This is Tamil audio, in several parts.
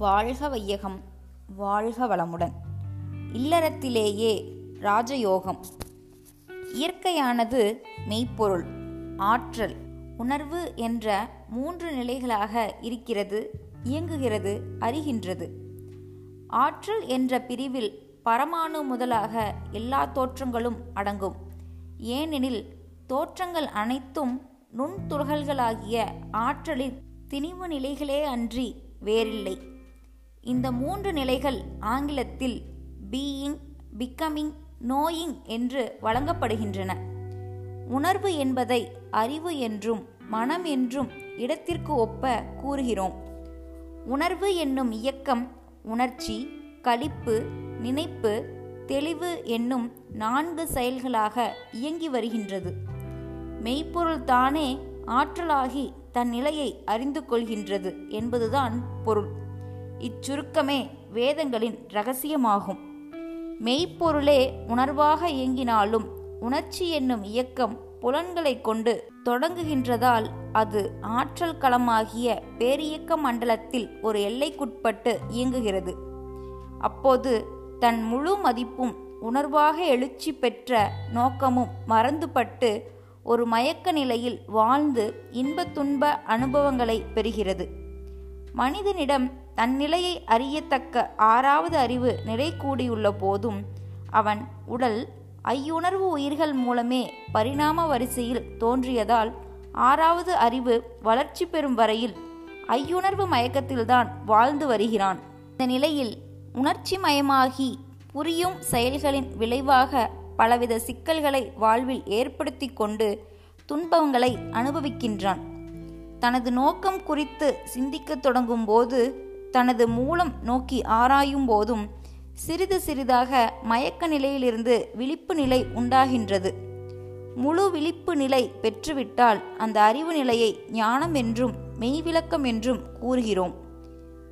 வாழ்க வையகம் வாழ்க வளமுடன். இல்லறத்திலேயே ராஜயோகம். இயற்கையானது மெய்ப்பொருள் ஆற்றல் உணர்வு என்ற மூன்று நிலைகளாக இருக்கிறது இயங்குகிறது அறிகின்றது. ஆற்றல் என்ற பிரிவில் பரமாணு முதலாக எல்லா தோற்றங்களும் அடங்கும். ஏனெனில் தோற்றங்கள் அனைத்தும் நுண்துகள்களாகிய ஆற்றலின் திணிவு நிலைகளே அன்றி வேறில்லை. இந்த மூன்று நிலைகள் ஆங்கிலத்தில் பீயிங் பிகமிங் நோயிங் என்று வழங்கப்படுகின்றன. உணர்வு என்பதை அறிவு என்றும் மனம் என்றும் இடத்திற்கு ஒப்ப கூறுகிறோம். உணர்வு என்னும் இயக்கம் உணர்ச்சி களிப்பு நினைப்பு தெளிவு என்னும் நான்கு செயல்களாக இயங்கி வருகின்றது. மெய்ப்பொருள் தானே ஆற்றலாகி தன் நிலையை அறிந்து கொள்கின்றது என்பதுதான் பொருள். இச்சுருக்கமே வேதங்களின் ரகசியமாகும் மெய்ப்பொருளே உணர்வாக இயங்கினாலும் உணர்ச்சி என்னும் இயக்கம் புலன்களை கொண்டு தொடங்குகின்றதால் அது ஆற்றல் களமாகிய பேரியக்க மண்டலத்தில் ஒரு எல்லைக்குட்பட்டு இயங்குகிறது. அப்போது தன் முழு மதிப்பும் உணர்வாக எழுச்சி பெற்ற நோக்கமும் மறந்துபட்டு ஒரு மயக்க நிலையில் வாழ்ந்து இன்ப துன்ப அனுபவங்களை பெறுகிறது. மனிதனிடம் தன் நிலையை அறியத்தக்க ஆறாவது அறிவு நிலை கூடியுள்ள போதும் அவன் உடல் ஐயுணர்வு உயிர்கள் மூலமே பரிணாம வரிசையில் தோன்றியதால் ஆறாவது அறிவு வளர்ச்சி பெறும் வரையில் ஐயுணர்வு மயக்கத்தில்தான் வாழ்ந்து வருகிறான். இந்த நிலையில் உணர்ச்சி மயமாகி புரியும் செயல்களின் விளைவாக பலவித சிக்கல்களை வாழ்வில் ஏற்படுத்தி கொண்டு துன்பங்களை அனுபவிக்கின்றான். தனது நோக்கம் குறித்து சிந்திக்கத் தொடங்கும் போது தனது மூலம் நோக்கி ஆராயும் போதும் சிறிது சிறிதாக மயக்க நிலையிலிருந்து விழிப்பு நிலை உண்டாகின்றது. முழு விழிப்பு நிலை பெற்றுவிட்டால் அந்த அறிவு நிலையை ஞானம் என்றும் மெய்விளக்கம் என்றும் கூறுகிறோம்.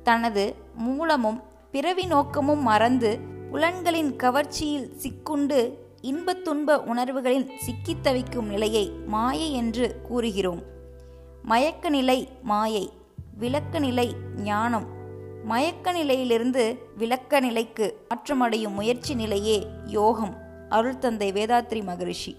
தனது மூலமும் பிறவி நோக்கமும் மறந்து புலன்களின் கவர்ச்சியில் சிக்குண்டு இன்பத் துன்ப உணர்வுகளின் சிக்கித் தவிக்கும் நிலையை மாயை என்று கூறுகிறோம். மயக்க நிலை மாயை விளக்க நிலை ஞானம் மயக்க நிலையிலிருந்து விளக்க நிலைக்கு மாற்றமடையும் முயற்சி நிலையே யோகம் அருள் தந்தை வேதாத்ரி மகரிஷி.